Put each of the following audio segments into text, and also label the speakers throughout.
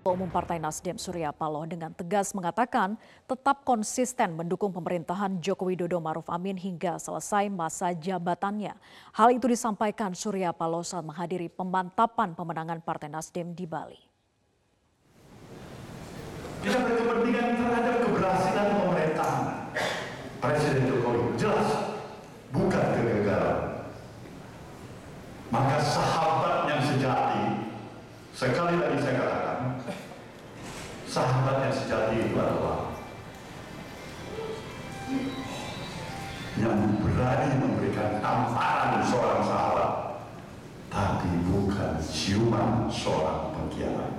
Speaker 1: Umum Partai Nasdem Surya Paloh dengan tegas mengatakan tetap konsisten mendukung pemerintahan Joko Widodo Maruf Amin hingga selesai masa jabatannya. Hal itu disampaikan Surya Paloh saat menghadiri pemantapan pemenangan Partai Nasdem di Bali.
Speaker 2: Kita berkepentingan terhadap keberhasilan pemerintahan Presiden Jokowi. Jelas, bukan kegagalan. Maka sahabat yang sejati, sekali lagi saya katakan, sahabat yang sejati itu adalah yang berani memberikan tamparan seorang sahabat, tapi bukan ciuman seorang pengkhianat.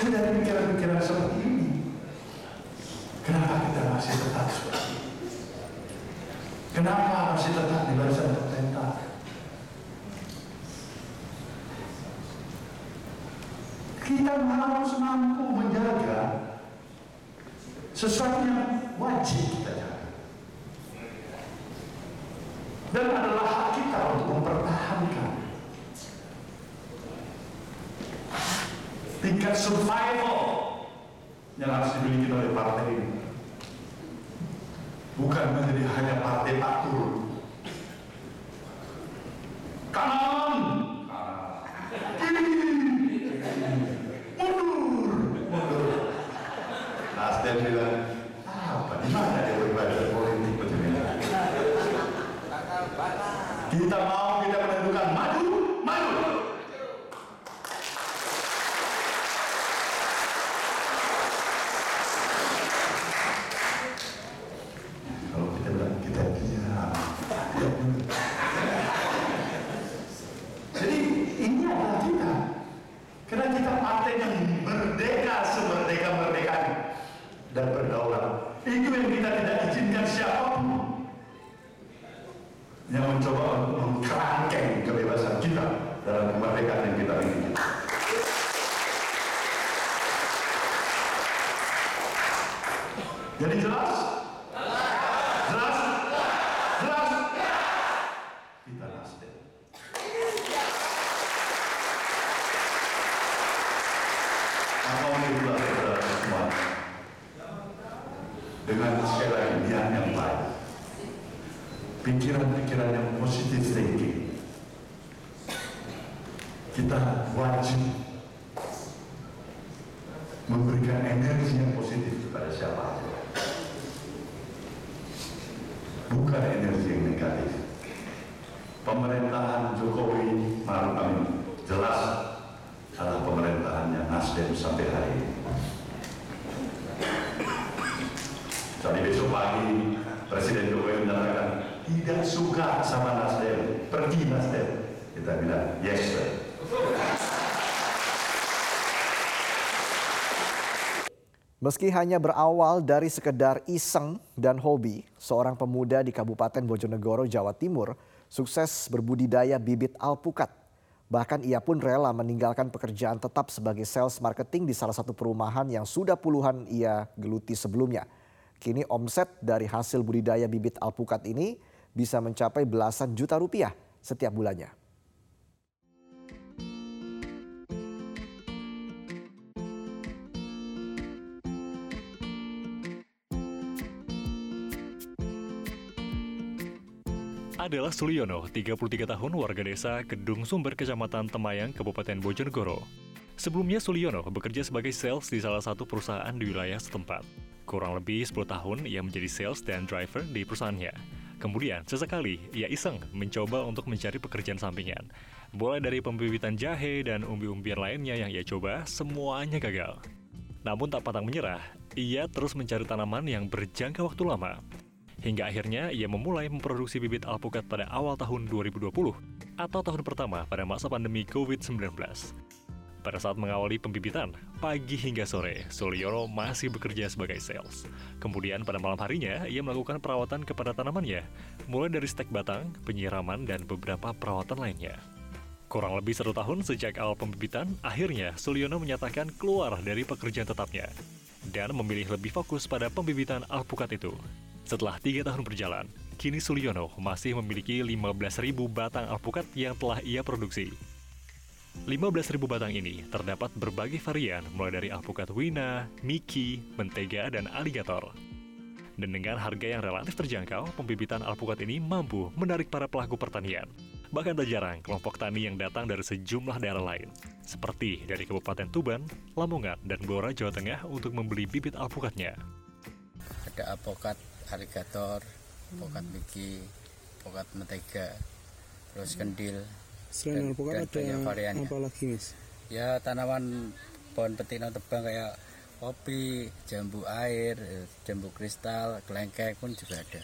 Speaker 2: Dari pikiran-pikiran seperti ini. Kenapa kita masih tetap seperti ini? Kenapa masih tetap di barisan pemerintah? Harus mampu menjaga sesuatu yang wajib kita jaga. Dan adalah hak kita untuk mempertahankan tingkat survival yang harus dimiliki oleh partai ini. Bukan menjadi hanya partai. Kanan, kanan, kiri, mundur, mundur. Nasdem bilang, apa, di mana dia beribadah politik begini? Kita mau kita menentukan maju, maju. Kalau kita bilang kita diam. Jadi ini adalah kita. Karena kita partai yang merdeka semerdeka merdekanya dan berdaulat. Itu yang kita tidak izinkan siapa pun yang mencoba mengkerangkeng kebebasan kita dalam kemerdekaan yang kita miliki. Jadi? Jelas? Jelas? Kita Nasdem. Alhamdulillah saudara semua. Dengan sekali lagi niat yang baik. Pikiran-pikiran yang positif thinking. Kita wajib memberikan energi yang positif kepada siapa saja bukan energi yang negatif. Pemerintahan Jokowi Maruf Amin jelas adalah pemerintahannya Nasdem sampai hari ini. Tadi besok pagi Presiden Jokowi menyatakan tidak suka sama Nasdem, pergi Nasdem. Kita bilang yes sir.
Speaker 3: Meski hanya berawal dari sekedar iseng dan hobi, seorang pemuda di Kabupaten Bojonegoro, Jawa Timur sukses berbudidaya bibit alpukat. Bahkan ia pun rela meninggalkan pekerjaan tetap sebagai sales marketing di salah satu perumahan yang sudah puluhan ia geluti sebelumnya. Kini omset dari hasil budidaya bibit alpukat ini bisa mencapai belasan juta rupiah setiap bulannya.
Speaker 4: adalah Suliono, 33 tahun warga desa Kedung Sumber, Kecamatan Temayang, Kabupaten Bojonegoro. Sebelumnya Suliono bekerja sebagai sales di salah satu perusahaan di wilayah setempat. Kurang lebih 10 tahun ia menjadi sales dan driver di perusahaannya. Kemudian, sesekali ia iseng mencoba untuk mencari pekerjaan sampingan. Mulai dari pembibitan jahe dan umbi-umbian lainnya yang ia coba, semuanya gagal. Namun tak pantang menyerah, ia terus mencari tanaman yang berjangka waktu lama. Hingga akhirnya ia memulai memproduksi bibit alpukat pada awal tahun 2020 atau tahun pertama pada masa pandemi COVID-19. Pada saat mengawali pembibitan, pagi hingga sore, Suliono masih bekerja sebagai sales. Kemudian pada malam harinya, ia melakukan perawatan kepada tanamannya, mulai dari stek batang, penyiraman, dan beberapa perawatan lainnya. Kurang lebih satu tahun sejak awal pembibitan, akhirnya Suliono menyatakan keluar dari pekerjaan tetapnya dan memilih lebih fokus pada pembibitan alpukat itu. Setelah tiga tahun berjalan, kini Suliono masih memiliki 15.000 batang alpukat yang telah ia produksi. 15.000 batang ini terdapat berbagai varian mulai dari alpukat wina, miki, mentega, dan aligator. Dan dengan harga yang relatif terjangkau, pembibitan alpukat ini mampu menarik para pelaku pertanian. Bahkan tak jarang kelompok tani yang datang dari sejumlah daerah lain, seperti dari Kabupaten Tuban, Lamongan, dan Blora, Jawa Tengah untuk membeli bibit alpukatnya.
Speaker 5: Ada alpukat aligator, alpukat miki, alpukat mentega, terus kendil,
Speaker 6: Selain
Speaker 5: Dan-
Speaker 6: alpukat
Speaker 5: dan
Speaker 6: ada
Speaker 5: variannya.
Speaker 6: apa lagi mas?
Speaker 5: ya tanaman pohon betina tebang kayak kopi, jambu air, jambu kristal, kelengkeng pun juga ada.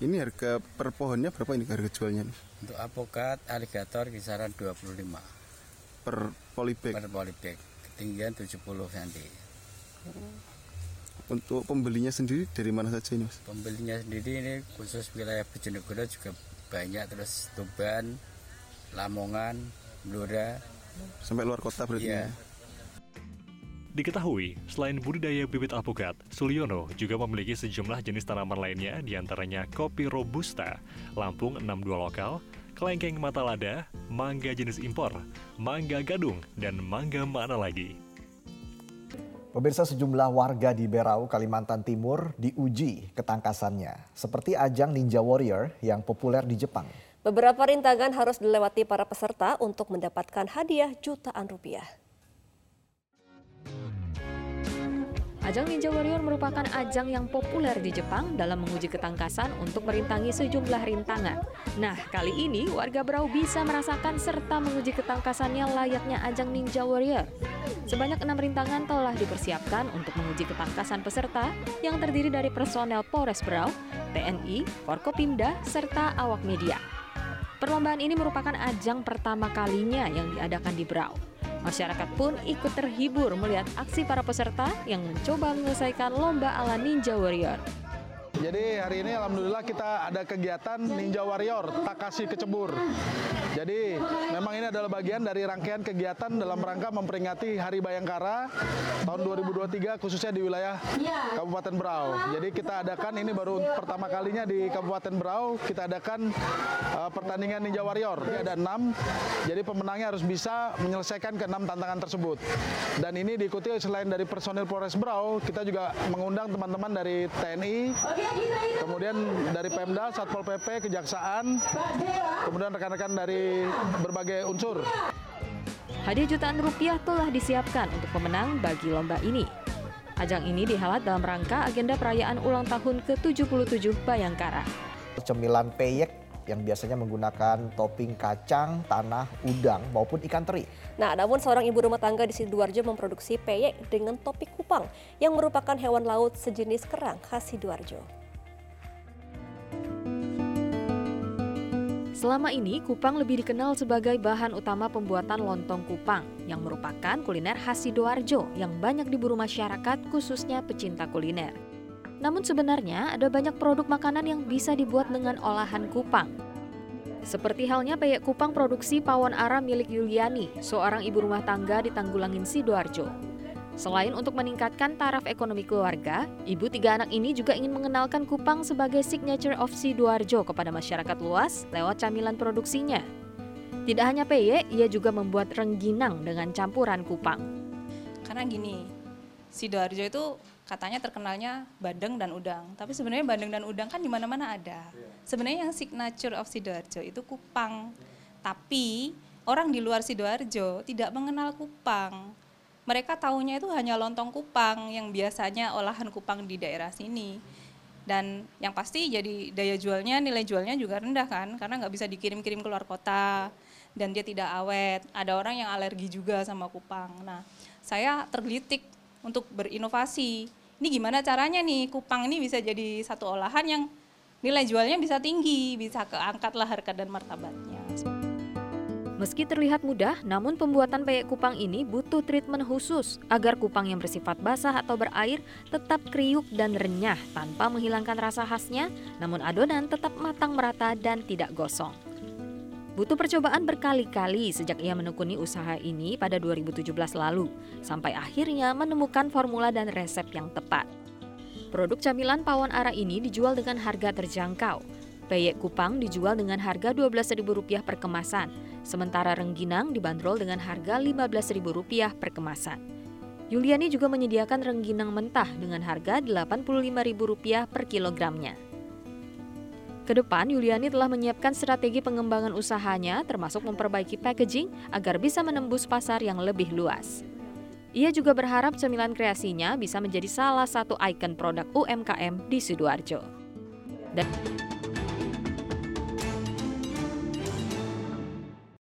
Speaker 7: Ini harga per pohonnya berapa ini harga jualnya nih?
Speaker 5: Untuk apokat aligator kisaran 25
Speaker 7: Per polybag.
Speaker 5: per polybag, ketinggian 70 cm.
Speaker 7: Untuk pembelinya sendiri dari mana saja ini mas?
Speaker 5: Pembelinya sendiri ini khusus wilayah Bojonegoro juga banyak terus Tuban, Lamongan, Blora,
Speaker 7: Sampai luar kota berarti
Speaker 5: Iya.
Speaker 7: ya?
Speaker 4: Diketahui, selain budidaya bibit alpukat, Suliono juga memiliki sejumlah jenis tanaman lainnya di antaranya kopi robusta, Lampung 62 lokal, kelengkeng mata lada, mangga jenis impor, mangga gadung, dan mangga mana lagi.
Speaker 3: Pemirsa sejumlah warga di Berau, Kalimantan Timur diuji ketangkasannya. Seperti ajang Ninja Warrior yang populer di Jepang.
Speaker 8: Beberapa rintangan harus dilewati para peserta untuk mendapatkan hadiah jutaan rupiah.
Speaker 9: Ajang Ninja Warrior merupakan ajang yang populer di Jepang dalam menguji ketangkasan untuk merintangi sejumlah rintangan. Nah, kali ini warga Berau bisa merasakan serta menguji ketangkasannya layaknya ajang Ninja Warrior. Sebanyak enam rintangan telah dipersiapkan untuk menguji ketangkasan peserta yang terdiri dari personel Polres Berau, TNI, Forkopimda, serta awak media. Perlombaan ini merupakan ajang pertama kalinya yang diadakan di Berau. Masyarakat pun ikut terhibur melihat aksi para peserta yang mencoba menyelesaikan lomba ala Ninja Warrior.
Speaker 10: Jadi hari ini alhamdulillah kita ada kegiatan Ninja Warrior Takashi Kecebur. Jadi memang ini adalah bagian dari rangkaian kegiatan dalam rangka memperingati Hari Bayangkara tahun 2023 khususnya di wilayah Kabupaten Berau. Jadi kita adakan ini baru pertama kalinya di Kabupaten Berau kita adakan uh, pertandingan Ninja Warrior. Ini ada enam. Jadi pemenangnya harus bisa menyelesaikan keenam tantangan tersebut. Dan ini diikuti selain dari personil Polres Berau, kita juga mengundang teman-teman dari TNI, kemudian dari Pemda, Satpol PP, Kejaksaan, kemudian rekan-rekan dari berbagai unsur.
Speaker 9: Hadiah jutaan rupiah telah disiapkan untuk pemenang bagi lomba ini. Ajang ini dihelat dalam rangka agenda perayaan ulang tahun ke-77 Bayangkara.
Speaker 3: Cemilan peyek yang biasanya menggunakan topping kacang, tanah, udang maupun ikan teri.
Speaker 8: Nah, namun seorang ibu rumah tangga di Sidoarjo memproduksi peyek dengan topik kupang yang merupakan hewan laut sejenis kerang khas Sidoarjo.
Speaker 9: Selama ini, kupang lebih dikenal sebagai bahan utama pembuatan lontong kupang, yang merupakan kuliner khas Sidoarjo yang banyak diburu masyarakat, khususnya pecinta kuliner. Namun sebenarnya ada banyak produk makanan yang bisa dibuat dengan olahan kupang. Seperti halnya peyek kupang produksi pawon ara milik Yuliani, seorang ibu rumah tangga di Tanggulangin Sidoarjo. Selain untuk meningkatkan taraf ekonomi keluarga, ibu tiga anak ini juga ingin mengenalkan kupang sebagai signature of Sidoarjo kepada masyarakat luas lewat camilan produksinya. Tidak hanya peyek, ia juga membuat rengginang dengan campuran kupang.
Speaker 11: Karena gini, Sidoarjo itu katanya terkenalnya bandeng dan udang. Tapi sebenarnya bandeng dan udang kan di mana-mana ada. Sebenarnya yang signature of Sidoarjo itu kupang. Tapi orang di luar Sidoarjo tidak mengenal kupang. Mereka tahunya itu hanya lontong kupang yang biasanya olahan kupang di daerah sini. Dan yang pasti jadi daya jualnya, nilai jualnya juga rendah kan, karena nggak bisa dikirim-kirim keluar kota dan dia tidak awet. Ada orang yang alergi juga sama kupang. Nah, saya tergelitik untuk berinovasi. Ini gimana caranya nih kupang ini bisa jadi satu olahan yang nilai jualnya bisa tinggi, bisa keangkatlah harga dan martabatnya.
Speaker 9: Meski terlihat mudah, namun pembuatan peyek kupang ini butuh treatment khusus agar kupang yang bersifat basah atau berair tetap kriuk dan renyah tanpa menghilangkan rasa khasnya, namun adonan tetap matang merata dan tidak gosong. Butuh percobaan berkali-kali sejak ia menekuni usaha ini pada 2017 lalu, sampai akhirnya menemukan formula dan resep yang tepat. Produk camilan pawon ara ini dijual dengan harga terjangkau. Peyek kupang dijual dengan harga Rp12.000 per kemasan, sementara rengginang dibanderol dengan harga Rp15.000 per kemasan. Yuliani juga menyediakan rengginang mentah dengan harga Rp85.000 per kilogramnya. Ke depan, Yuliani telah menyiapkan strategi pengembangan usahanya termasuk memperbaiki packaging agar bisa menembus pasar yang lebih luas. Ia juga berharap cemilan kreasinya bisa menjadi salah satu ikon produk UMKM di Sidoarjo. Dan